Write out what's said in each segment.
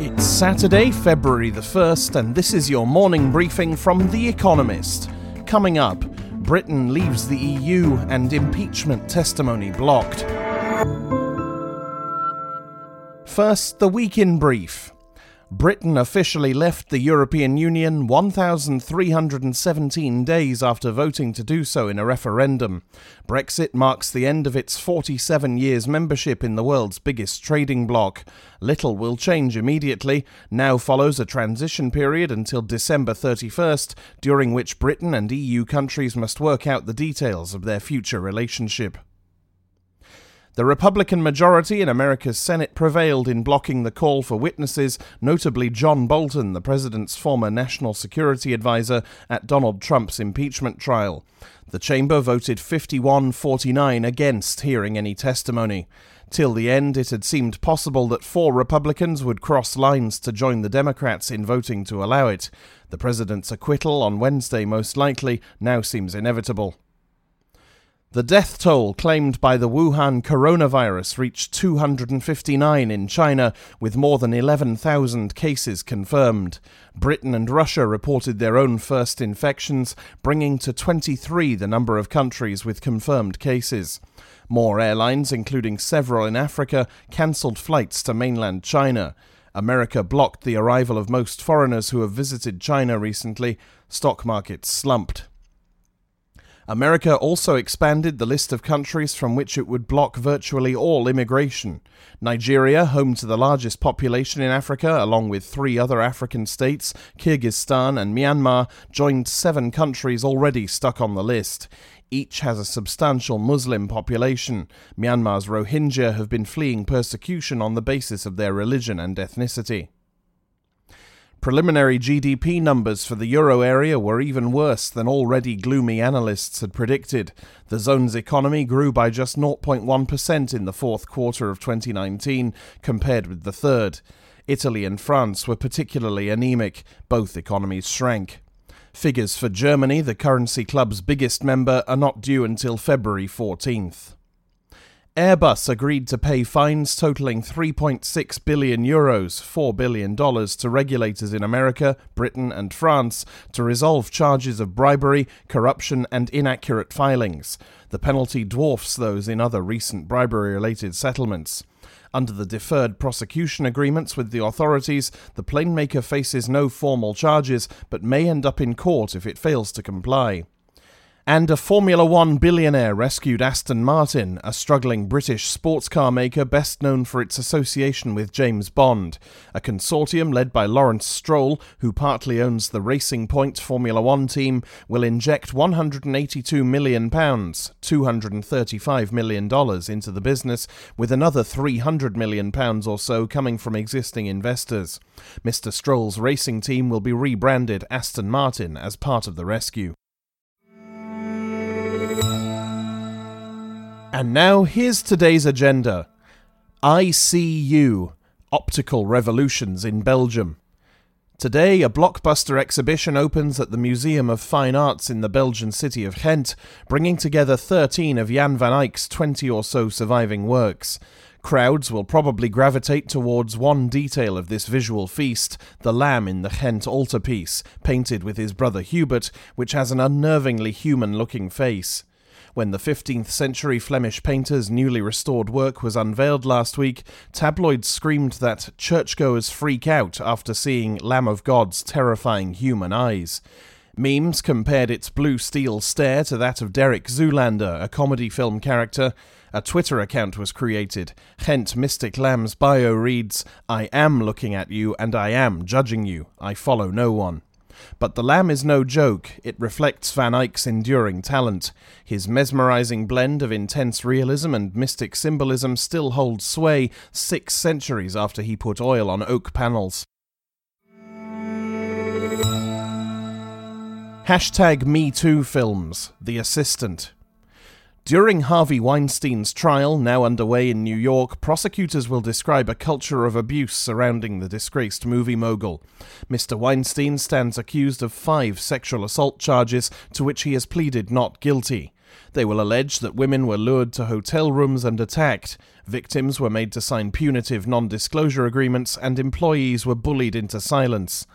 It's Saturday, February the 1st, and this is your morning briefing from The Economist. Coming up, Britain leaves the EU and impeachment testimony blocked. First, the week in brief. Britain officially left the European Union 1,317 days after voting to do so in a referendum. Brexit marks the end of its 47 years membership in the world's biggest trading bloc. Little will change immediately. Now follows a transition period until December 31st, during which Britain and EU countries must work out the details of their future relationship. The Republican majority in America's Senate prevailed in blocking the call for witnesses, notably John Bolton, the president's former national security advisor, at Donald Trump's impeachment trial. The chamber voted 51 49 against hearing any testimony. Till the end, it had seemed possible that four Republicans would cross lines to join the Democrats in voting to allow it. The president's acquittal on Wednesday, most likely, now seems inevitable. The death toll claimed by the Wuhan coronavirus reached 259 in China, with more than 11,000 cases confirmed. Britain and Russia reported their own first infections, bringing to 23 the number of countries with confirmed cases. More airlines, including several in Africa, cancelled flights to mainland China. America blocked the arrival of most foreigners who have visited China recently. Stock markets slumped. America also expanded the list of countries from which it would block virtually all immigration. Nigeria, home to the largest population in Africa, along with three other African states, Kyrgyzstan and Myanmar, joined seven countries already stuck on the list. Each has a substantial Muslim population. Myanmar's Rohingya have been fleeing persecution on the basis of their religion and ethnicity. Preliminary GDP numbers for the euro area were even worse than already gloomy analysts had predicted. The zone's economy grew by just 0.1% in the fourth quarter of 2019 compared with the third. Italy and France were particularly anemic. Both economies shrank. Figures for Germany, the currency club's biggest member, are not due until February 14th. Airbus agreed to pay fines totaling 3.6 billion euros, $4 billion, to regulators in America, Britain, and France to resolve charges of bribery, corruption, and inaccurate filings. The penalty dwarfs those in other recent bribery related settlements. Under the deferred prosecution agreements with the authorities, the plane maker faces no formal charges but may end up in court if it fails to comply. And a Formula One billionaire rescued Aston Martin, a struggling British sports car maker best known for its association with James Bond. A consortium led by Lawrence Stroll, who partly owns the Racing Point Formula One team, will inject £182 million, $235 million into the business, with another £300 million or so coming from existing investors. Mr. Stroll's racing team will be rebranded Aston Martin as part of the rescue. And now here's today's agenda ICU Optical Revolutions in Belgium. Today, a blockbuster exhibition opens at the Museum of Fine Arts in the Belgian city of Ghent, bringing together 13 of Jan van Eyck's 20 or so surviving works. Crowds will probably gravitate towards one detail of this visual feast the lamb in the Ghent altarpiece, painted with his brother Hubert, which has an unnervingly human looking face. When the 15th century Flemish painter's newly restored work was unveiled last week, tabloids screamed that churchgoers freak out after seeing Lamb of God's terrifying human eyes. Memes compared its blue steel stare to that of Derek Zoolander, a comedy film character. A Twitter account was created. Ghent Mystic Lamb's bio reads, I am looking at you and I am judging you. I follow no one. But The Lamb is no joke, it reflects Van Eyck's enduring talent. His mesmerizing blend of intense realism and mystic symbolism still holds sway six centuries after he put oil on oak panels. Hashtag MeTooFilms, The Assistant. During Harvey Weinstein's trial, now underway in New York, prosecutors will describe a culture of abuse surrounding the disgraced movie mogul. Mr. Weinstein stands accused of five sexual assault charges to which he has pleaded not guilty. They will allege that women were lured to hotel rooms and attacked, victims were made to sign punitive non disclosure agreements, and employees were bullied into silence.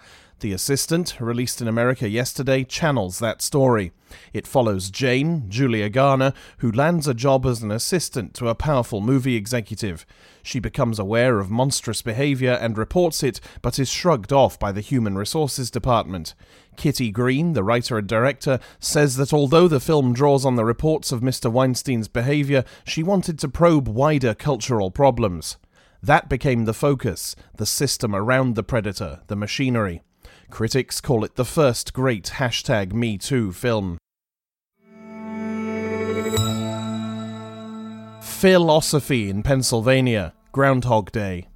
The Assistant, released in America yesterday, channels that story. It follows Jane, Julia Garner, who lands a job as an assistant to a powerful movie executive. She becomes aware of monstrous behavior and reports it, but is shrugged off by the Human Resources Department. Kitty Green, the writer and director, says that although the film draws on the reports of Mr. Weinstein's behavior, she wanted to probe wider cultural problems. That became the focus the system around the predator, the machinery. Critics call it the first great hashtag MeToo film. Philosophy in Pennsylvania, Groundhog Day.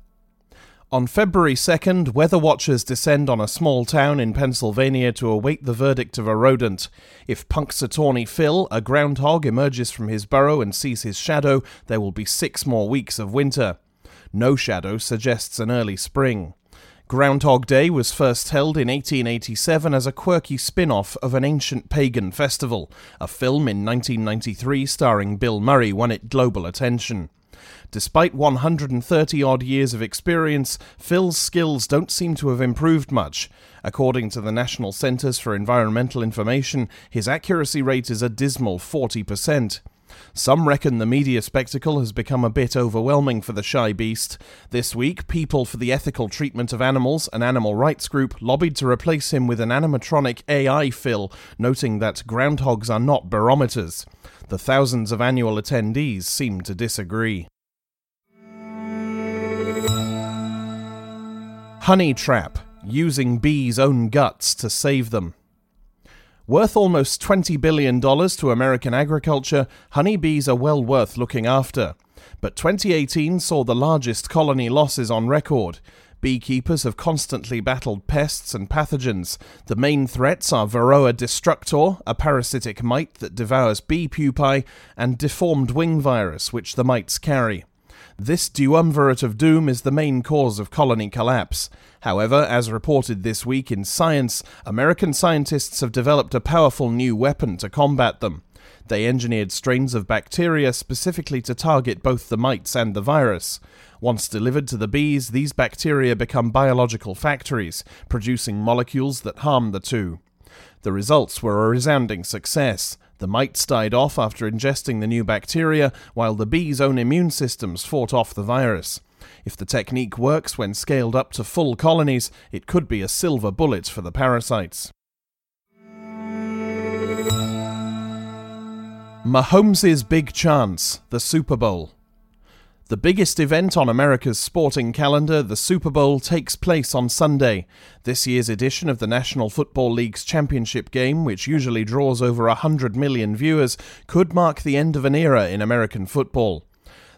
On February 2nd, weather watchers descend on a small town in Pennsylvania to await the verdict of a rodent. If Punk's Punxsutawney Phil, a groundhog, emerges from his burrow and sees his shadow, there will be six more weeks of winter. No shadow suggests an early spring. Groundhog Day was first held in 1887 as a quirky spin off of an ancient pagan festival. A film in 1993 starring Bill Murray won it global attention. Despite 130 odd years of experience, Phil's skills don't seem to have improved much. According to the National Centres for Environmental Information, his accuracy rate is a dismal 40%. Some reckon the media spectacle has become a bit overwhelming for the shy beast. This week, People for the Ethical Treatment of Animals, an animal rights group, lobbied to replace him with an animatronic AI Phil, noting that groundhogs are not barometers. The thousands of annual attendees seem to disagree. Honey Trap using bees' own guts to save them. Worth almost $20 billion to American agriculture, honeybees are well worth looking after. But 2018 saw the largest colony losses on record. Beekeepers have constantly battled pests and pathogens. The main threats are Varroa destructor, a parasitic mite that devours bee pupae, and deformed wing virus, which the mites carry. This duumvirate of doom is the main cause of colony collapse. However, as reported this week in Science, American scientists have developed a powerful new weapon to combat them. They engineered strains of bacteria specifically to target both the mites and the virus. Once delivered to the bees, these bacteria become biological factories, producing molecules that harm the two. The results were a resounding success. The mites died off after ingesting the new bacteria, while the bees' own immune systems fought off the virus. If the technique works when scaled up to full colonies, it could be a silver bullet for the parasites. Mahomes' big chance, the Super Bowl. The biggest event on America's sporting calendar, the Super Bowl, takes place on Sunday. This year's edition of the National Football League's championship game, which usually draws over 100 million viewers, could mark the end of an era in American football.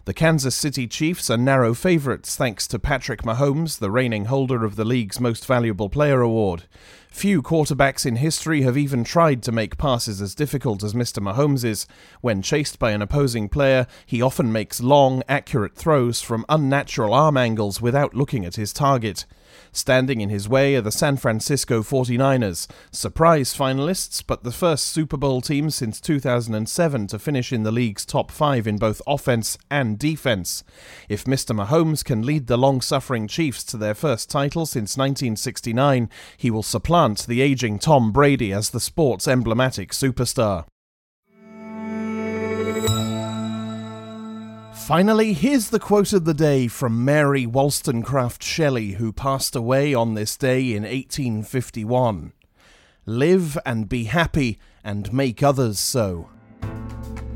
The Kansas City Chiefs are narrow favourites thanks to Patrick Mahomes, the reigning holder of the league's Most Valuable Player award. Few quarterbacks in history have even tried to make passes as difficult as Mr. Mahomes's. When chased by an opposing player, he often makes long, accurate throws from unnatural arm angles without looking at his target. Standing in his way are the San Francisco 49ers, surprise finalists, but the first Super Bowl team since 2007 to finish in the league's top five in both offense and defense. If Mr. Mahomes can lead the long suffering Chiefs to their first title since 1969, he will the aging Tom Brady as the sport's emblematic superstar. Finally, here's the quote of the day from Mary Wollstonecraft Shelley, who passed away on this day in 1851 Live and be happy, and make others so.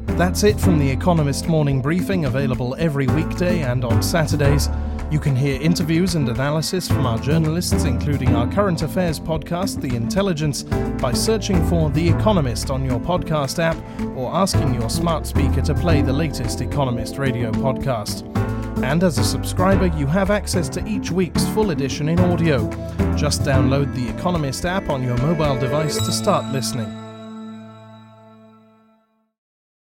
That's it from the Economist Morning Briefing, available every weekday and on Saturdays. You can hear interviews and analysis from our journalists, including our current affairs podcast, The Intelligence, by searching for The Economist on your podcast app or asking your smart speaker to play the latest Economist radio podcast. And as a subscriber, you have access to each week's full edition in audio. Just download the Economist app on your mobile device to start listening.